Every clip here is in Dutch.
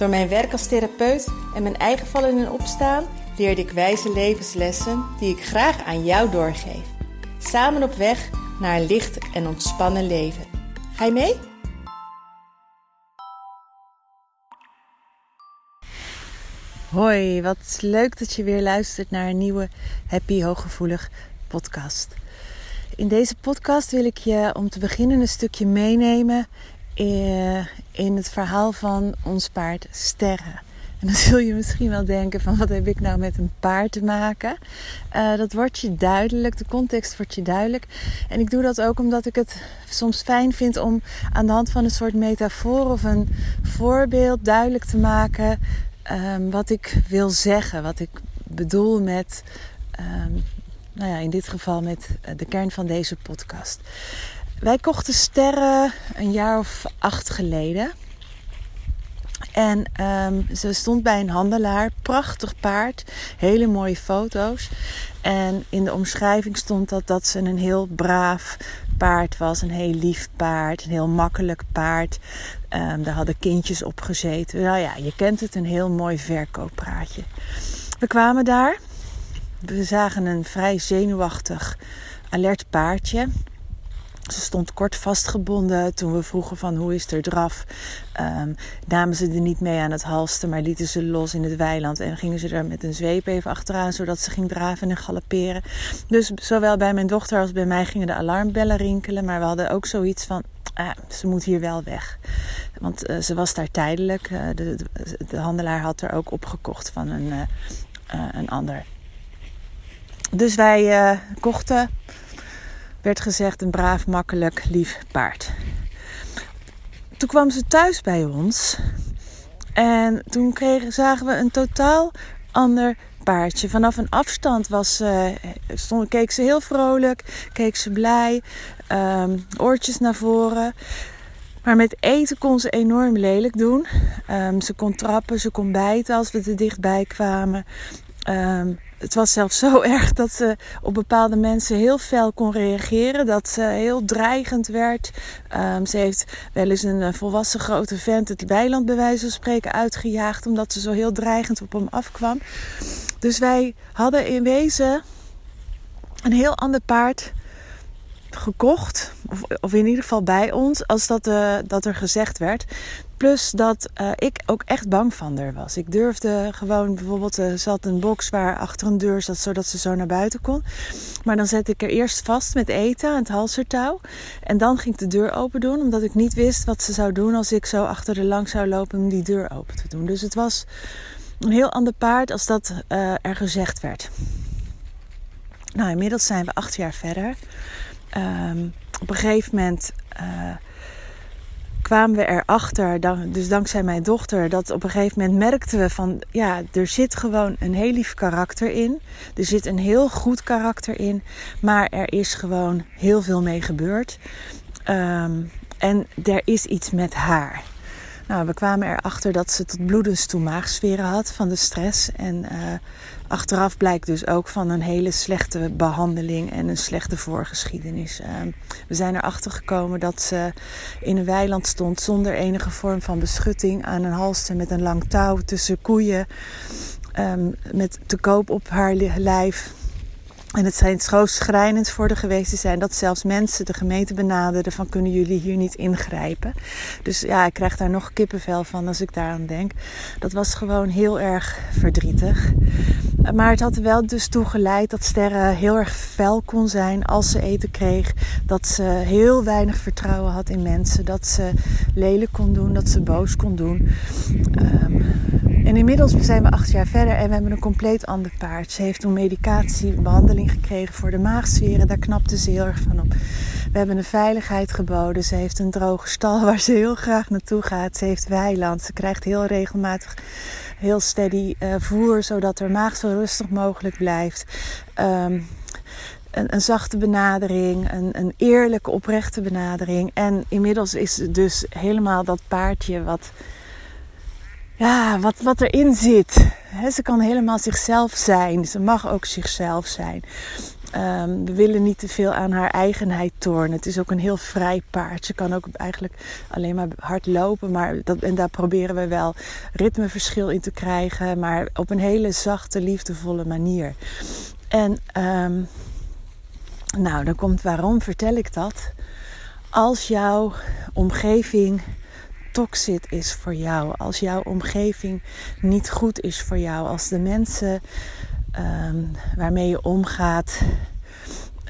Door mijn werk als therapeut en mijn eigen vallen en opstaan leerde ik wijze levenslessen die ik graag aan jou doorgeef. Samen op weg naar een licht en ontspannen leven. Ga je mee? Hoi, wat leuk dat je weer luistert naar een nieuwe Happy Hooggevoelig podcast. In deze podcast wil ik je om te beginnen een stukje meenemen in het verhaal van ons paard Sterren. En dan zul je misschien wel denken van wat heb ik nou met een paard te maken. Uh, dat wordt je duidelijk, de context wordt je duidelijk. En ik doe dat ook omdat ik het soms fijn vind om aan de hand van een soort metafoor of een voorbeeld duidelijk te maken um, wat ik wil zeggen. Wat ik bedoel met, um, nou ja, in dit geval met eh, de kern van deze podcast. Wij kochten sterren een jaar of acht geleden. En um, ze stond bij een handelaar, prachtig paard, hele mooie foto's. En in de omschrijving stond dat dat ze een heel braaf paard was, een heel lief paard, een heel makkelijk paard. Um, daar hadden kindjes op gezeten. Nou ja, je kent het, een heel mooi verkooppraatje. We kwamen daar. We zagen een vrij zenuwachtig, alert paardje. Ze stond kort vastgebonden toen we vroegen van hoe is er draf. Um, namen ze er niet mee aan het halsten, maar lieten ze los in het weiland. En gingen ze er met een zweep even achteraan, zodat ze ging draven en galopperen. Dus zowel bij mijn dochter als bij mij gingen de alarmbellen rinkelen. Maar we hadden ook zoiets van, ah, ze moet hier wel weg. Want uh, ze was daar tijdelijk. Uh, de, de, de, handelaar had er ook opgekocht van een, uh, een ander. Dus wij kochten werd gezegd een braaf, makkelijk, lief paard. Toen kwam ze thuis bij ons en toen kregen, zagen we een totaal ander paardje. Vanaf een afstand was, stond, keek ze heel vrolijk, keek ze blij, um, oortjes naar voren. Maar met eten kon ze enorm lelijk doen. Um, ze kon trappen, ze kon bijten als we er dichtbij kwamen. Um, het was zelfs zo erg dat ze op bepaalde mensen heel fel kon reageren. Dat ze heel dreigend werd. Um, ze heeft wel eens een volwassen grote vent het weiland bij wijze van spreken uitgejaagd. Omdat ze zo heel dreigend op hem afkwam. Dus wij hadden in wezen een heel ander paard gekocht. Of, of in ieder geval bij ons. Als dat, uh, dat er gezegd werd. Plus dat uh, ik ook echt bang van haar was. Ik durfde gewoon, bijvoorbeeld, er zat een box waar achter een deur zat, zodat ze zo naar buiten kon. Maar dan zette ik er eerst vast met eten aan het halsertouw. En dan ging ik de deur open doen, omdat ik niet wist wat ze zou doen als ik zo achter de lang zou lopen om die deur open te doen. Dus het was een heel ander paard als dat uh, er gezegd werd. Nou, inmiddels zijn we acht jaar verder. Um, op een gegeven moment. Kwamen we erachter, dus dankzij mijn dochter, dat op een gegeven moment merkten we van ja, er zit gewoon een heel lief karakter in. Er zit een heel goed karakter in, maar er is gewoon heel veel mee gebeurd. Um, en er is iets met haar. Nou, we kwamen erachter dat ze tot bloedens toe maagsferen had van de stress. En uh, achteraf blijkt dus ook van een hele slechte behandeling en een slechte voorgeschiedenis. Uh, we zijn erachter gekomen dat ze in een weiland stond zonder enige vorm van beschutting aan een halster met een lang touw tussen koeien. Um, met te koop op haar lijf en het zijn zo schrijnend voor de geweest te zijn dat zelfs mensen de gemeente benaderden van kunnen jullie hier niet ingrijpen. Dus ja, ik krijg daar nog kippenvel van als ik daaraan denk. Dat was gewoon heel erg verdrietig. Maar het had wel dus toe geleid dat Sterren heel erg fel kon zijn als ze eten kreeg. Dat ze heel weinig vertrouwen had in mensen. Dat ze lelijk kon doen, dat ze boos kon doen. Um, en inmiddels zijn we acht jaar verder en we hebben een compleet ander paard. Ze heeft toen medicatie, behandeling gekregen voor de maagsferen. Daar knapte ze heel erg van op. We hebben een veiligheid geboden. Ze heeft een droge stal waar ze heel graag naartoe gaat. Ze heeft weiland. Ze krijgt heel regelmatig heel steady uh, voer, zodat er maag zo rustig mogelijk blijft. Um, een, een, zachte benadering, een, een eerlijke, oprechte benadering. En inmiddels is het dus helemaal dat paardje wat, ja, wat, wat erin zit. ze kan helemaal zichzelf zijn. Ze mag ook zichzelf zijn. Um, we willen niet te veel aan haar eigenheid tornen. Het is ook een heel vrij paard. Ze kan ook eigenlijk alleen maar hard lopen. Maar dat, en daar proberen we wel ritmeverschil in te krijgen. Maar op een hele zachte, liefdevolle manier. En um, nou, dan komt waarom vertel ik dat? Als jouw omgeving toxic is voor jou, als jouw omgeving niet goed is voor jou, als de mensen um, waarmee je omgaat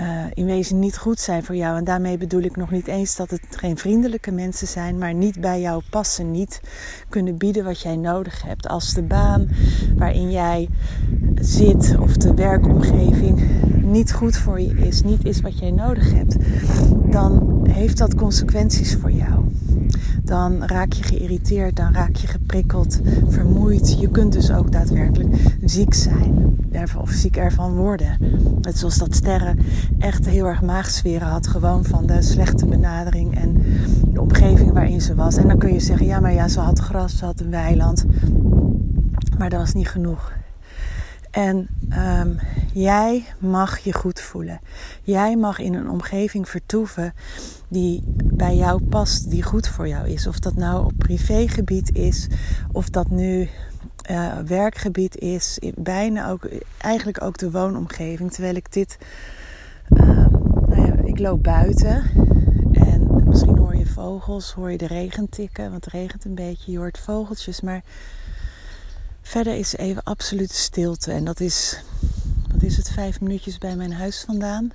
uh, in wezen niet goed zijn voor jou. En daarmee bedoel ik nog niet eens dat het geen vriendelijke mensen zijn, maar niet bij jou passen, niet kunnen bieden wat jij nodig hebt. Als de baan waarin jij zit of de werkomgeving niet goed voor je is, niet is wat jij nodig hebt, dan heeft dat consequenties voor jou. Dan raak je geïrriteerd, dan raak je geprikkeld, vermoeid. Je kunt dus ook daadwerkelijk ziek zijn of ziek ervan worden. Net zoals dat sterren echt heel erg maagsferen had, gewoon van de slechte benadering en de omgeving waarin ze was. En dan kun je zeggen, ja, maar ja, ze had gras, ze had een weiland. Maar dat was niet genoeg. En um, jij mag je goed voelen. Jij mag in een omgeving vertoeven die bij jou past, die goed voor jou is. Of dat nou op privégebied is, of dat nu uh, werkgebied is. Bijna ook, eigenlijk ook de woonomgeving. Terwijl ik dit, uh, nou ja, ik loop buiten en misschien hoor je vogels, hoor je de regen tikken, want het regent een beetje. Je hoort vogeltjes, maar Verder is even absolute stilte. En dat is, wat is het, vijf minuutjes bij mijn huis vandaan.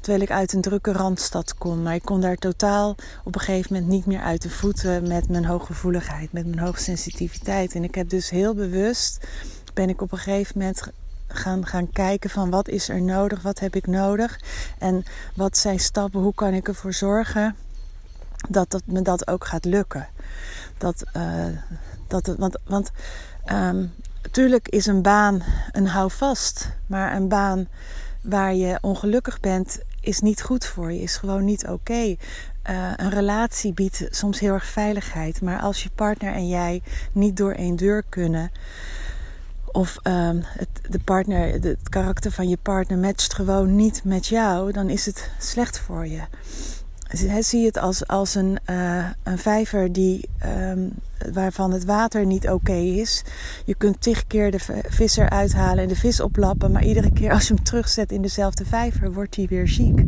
Terwijl ik uit een drukke randstad kom. Maar ik kon daar totaal op een gegeven moment niet meer uit de voeten met mijn hooggevoeligheid, met mijn hoogsensitiviteit. En ik heb dus heel bewust, ben ik op een gegeven moment gaan, gaan kijken van wat is er nodig, wat heb ik nodig. En wat zijn stappen, hoe kan ik ervoor zorgen dat, dat me dat ook gaat lukken. Dat, uh, dat, want, want Um, tuurlijk is een baan een houvast, maar een baan waar je ongelukkig bent is niet goed voor je, is gewoon niet oké. Uh, een relatie biedt soms heel erg veiligheid, maar als je partner en jij niet door één deur kunnen, of um, het, de partner, het karakter van je partner matcht gewoon niet met jou, dan is het slecht voor je. Zie het als, als een, uh, een vijver die um, waarvan het water niet oké is. Je kunt tig keer de vis eruit halen en de vis oplappen, maar iedere keer als je hem terugzet in dezelfde vijver, wordt hij weer ziek.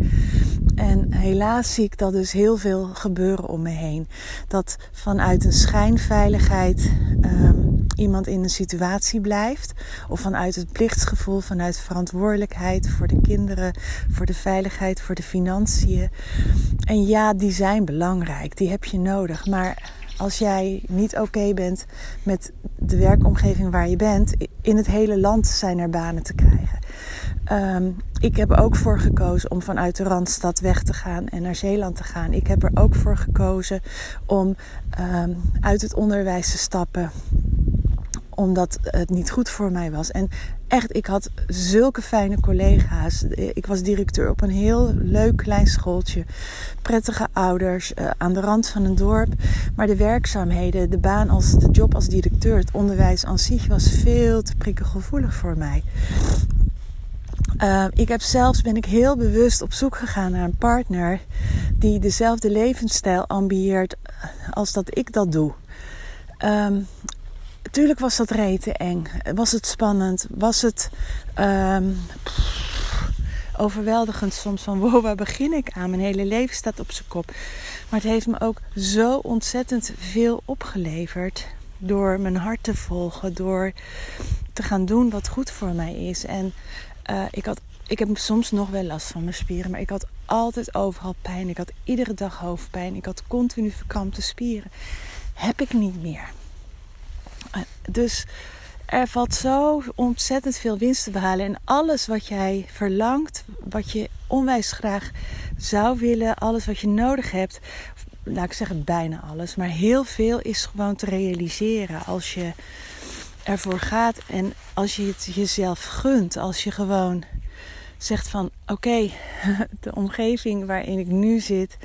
En helaas zie ik dat dus heel veel gebeuren om me heen. Dat vanuit een schijnveiligheid um, iemand in een situatie blijft, of vanuit het plichtsgevoel, vanuit verantwoordelijkheid voor de kinderen, voor de veiligheid, voor de financiën. En ja, die zijn belangrijk, die heb je nodig, maar als jij niet oké bent met de werkomgeving waar je bent, in het hele land zijn er banen te krijgen. Um, ik heb er ook voor gekozen om vanuit de Randstad weg te gaan en naar Zeeland te gaan. Ik heb er ook voor gekozen om um, uit het onderwijs te stappen omdat het niet goed voor mij was. En echt, ik had zulke fijne collega's. Ik was directeur op een heel leuk klein schooltje. Prettige ouders uh, aan de rand van een dorp. Maar de werkzaamheden, de baan als de job als directeur, het onderwijs aan zich was veel te prikkelgevoelig voor mij. Uh, ik heb zelfs ben ik heel bewust op zoek gegaan naar een partner die dezelfde levensstijl ambieert als dat ik dat doe. Um, Tuurlijk was dat rete eng. Was het spannend? Was het um, overweldigend soms van wow, waar begin ik aan? Mijn hele leven staat op zijn kop. Maar het heeft me ook zo ontzettend veel opgeleverd. Door mijn hart te volgen, door te gaan doen wat goed voor mij is. En uh, ik, had, ik heb soms nog wel last van mijn spieren, maar ik had altijd overal pijn. Ik had iedere dag hoofdpijn. Ik had continu verkrampte spieren. Heb ik niet meer. Dus er valt zo ontzettend veel winst te behalen. En alles wat jij verlangt, wat je onwijs graag zou willen, alles wat je nodig hebt, laat ik zeggen bijna alles, maar heel veel is gewoon te realiseren als je ervoor gaat en als je het jezelf gunt, als je gewoon zegt van oké, de omgeving waarin ik nu zit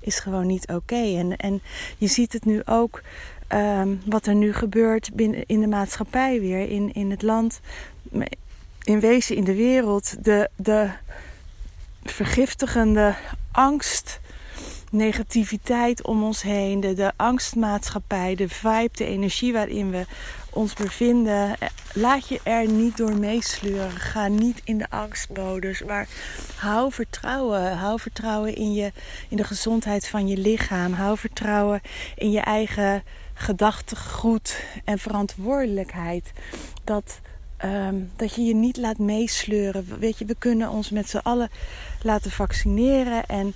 is gewoon niet oké. En, en je ziet het nu ook um, wat er nu gebeurt binnen in de maatschappij weer, in, in het land, in wezen in de wereld. De, de vergiftigende angst negativiteit om ons heen, de, de angstmaatschappij, de vibe, de energie waarin we ons bevinden. Laat je er niet door meesleuren. Ga niet in de angstmodus. Maar hou vertrouwen. Hou vertrouwen in, je, in de gezondheid van je lichaam. Hou vertrouwen in je eigen gedachtegoed en verantwoordelijkheid. Dat, ehm, dat je je niet laat meesleuren. Weet je, we kunnen ons met z'n allen laten vaccineren. En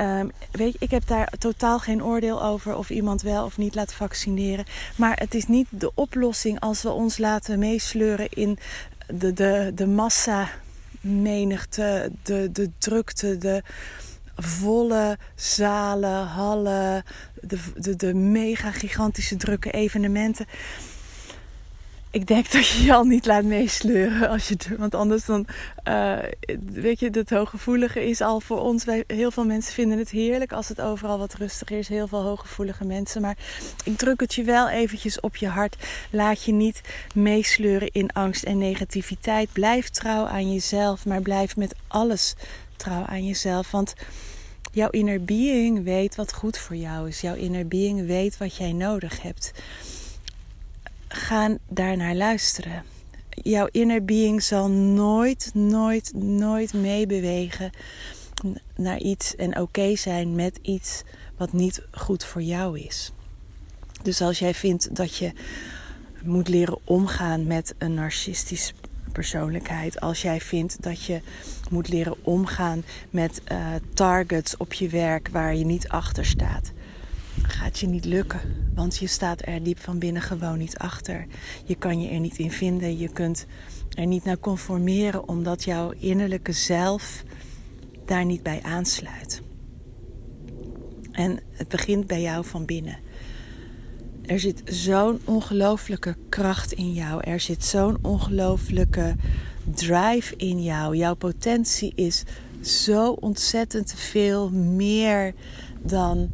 Um, weet je, ik heb daar totaal geen oordeel over of iemand wel of niet laat vaccineren. Maar het is niet de oplossing als we ons laten meesleuren in de, de, de massa menigte, de, de drukte, de volle zalen, hallen, de, de, de mega gigantische drukke evenementen ik denk dat je je al niet laat meesleuren. Als je, want anders dan, uh, weet je, het hooggevoelige is al voor ons. Wij, heel veel mensen vinden het heerlijk als het overal wat rustiger is. Heel veel hooggevoelige mensen. Maar ik druk het je wel eventjes op je hart. Laat je niet meesleuren in angst en negativiteit. Blijf trouw aan jezelf, maar blijf met alles trouw aan jezelf. Want jouw inner being weet wat goed voor jou is. Jouw inner being weet wat jij nodig hebt ga daarnaar luisteren. Jouw inner being zal nooit, nooit, nooit meebewegen naar iets en oké zijn met iets wat niet goed voor jou is. Dus als jij vindt dat je moet leren omgaan met een narcistische persoonlijkheid, als jij vindt dat je moet leren omgaan met uh, targets op je werk waar je niet achter staat, gaat je niet lukken. Want je staat er diep van binnen gewoon niet achter. Je kan je er niet in vinden. Je kunt er niet naar conformeren omdat jouw innerlijke zelf daar niet bij aansluit. En het begint bij jou van binnen. Er zit zo'n ongelooflijke kracht in jou. Er zit zo'n ongelooflijke drive in jou. Jouw potentie is zo ontzettend veel meer dan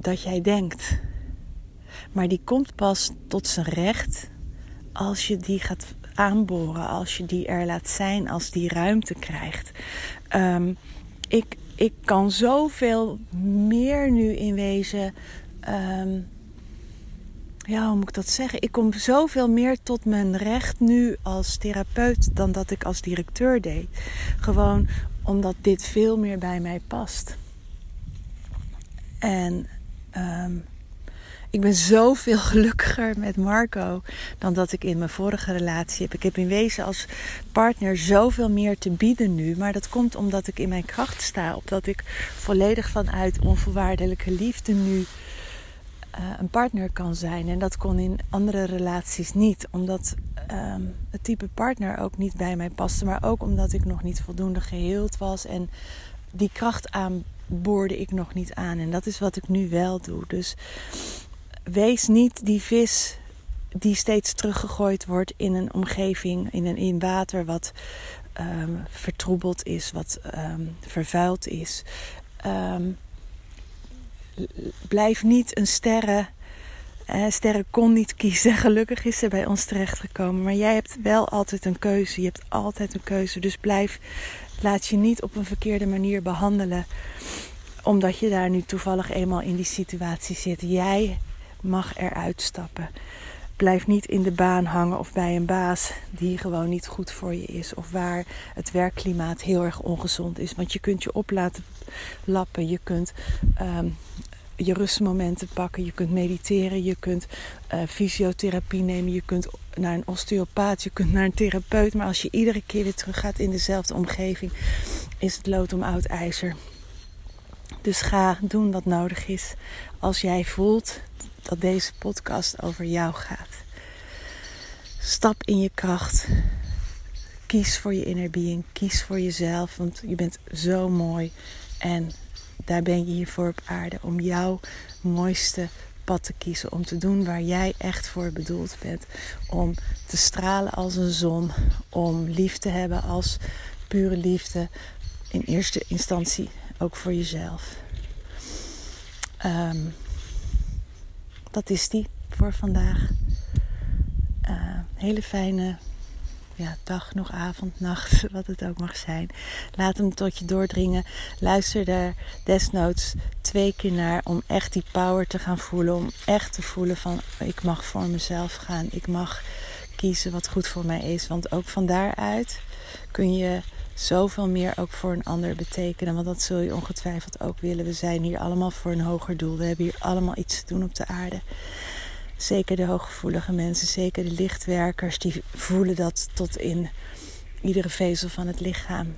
dat jij denkt. Maar die komt pas tot zijn recht als je die gaat aanboren, als je die er laat zijn, als die ruimte krijgt. Um, ik, ik kan zoveel meer nu in wezen. Um, ja, hoe moet ik dat zeggen? Ik kom zoveel meer tot mijn recht nu als therapeut dan dat ik als directeur deed. Gewoon omdat dit veel meer bij mij past. En Um, ik ben zoveel gelukkiger met Marco dan dat ik in mijn vorige relatie heb. Ik heb in wezen als partner zoveel meer te bieden nu. Maar dat komt omdat ik in mijn kracht sta. Omdat ik volledig vanuit onvoorwaardelijke liefde nu uh, een partner kan zijn. En dat kon in andere relaties niet. Omdat um, het type partner ook niet bij mij paste. Maar ook omdat ik nog niet voldoende geheeld was. En die kracht aan boorde ik nog niet aan. En dat is wat ik nu wel doe. Dus wees niet die vis die steeds teruggegooid wordt in een omgeving, in, een, in water wat um, vertroebeld is, wat um, vervuild is. Um, blijf niet een sterren. Uh, sterren kon niet kiezen. Gelukkig is ze bij ons terechtgekomen. Maar jij hebt wel altijd een keuze. Je hebt altijd een keuze. Dus blijf Laat je niet op een verkeerde manier behandelen. Omdat je daar nu toevallig eenmaal in die situatie zit. Jij mag eruit stappen. Blijf niet in de baan hangen of bij een baas die gewoon niet goed voor je is. Of waar het werkklimaat heel erg ongezond is. Want je kunt je op laten lappen. Je kunt um, je rustmomenten pakken. Je kunt mediteren. Je kunt uh, fysiotherapie nemen. Je kunt naar een osteopaat. Je kunt naar een therapeut. Maar als je iedere keer weer terug gaat in dezelfde omgeving, is het lood om oud ijzer. Dus ga doen wat nodig is als jij voelt dat deze podcast over jou gaat. Stap in je kracht. Kies voor je inner being. Kies voor jezelf. Want je bent zo mooi. En daar ben je hier voor op aarde om jouw mooiste pad te kiezen. Om te doen waar jij echt voor bedoeld bent. Om te stralen als een zon. Om lief te hebben als pure liefde. In eerste instantie ook voor jezelf. Um, dat is die voor vandaag. Uh, hele fijne ja, dag, nog avond, nacht, wat het ook mag zijn. Laat hem tot je doordringen. Luister er desnoods twee keer naar om echt die power te gaan voelen. Om echt te voelen van ik mag voor mezelf gaan. Ik mag kiezen wat goed voor mij is. Want ook van daaruit kun je zoveel meer ook voor een ander betekenen. Want dat zul je ongetwijfeld ook willen. We zijn hier allemaal voor een hoger doel. We hebben hier allemaal iets te doen op de aarde. Zeker de hooggevoelige mensen, zeker de lichtwerkers, die voelen dat tot in iedere vezel van het lichaam.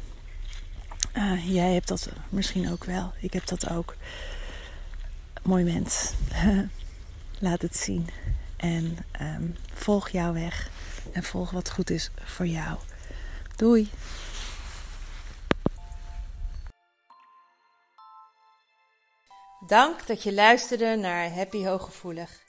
Uh, jij hebt dat misschien ook wel. Ik heb dat ook. Mooi mens. Laat het zien. En um, volg jouw weg. En volg wat goed is voor jou. Doei. Dank dat je luisterde naar Happy Hooggevoelig.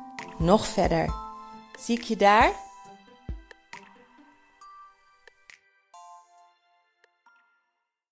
nog verder. Zie ik je daar?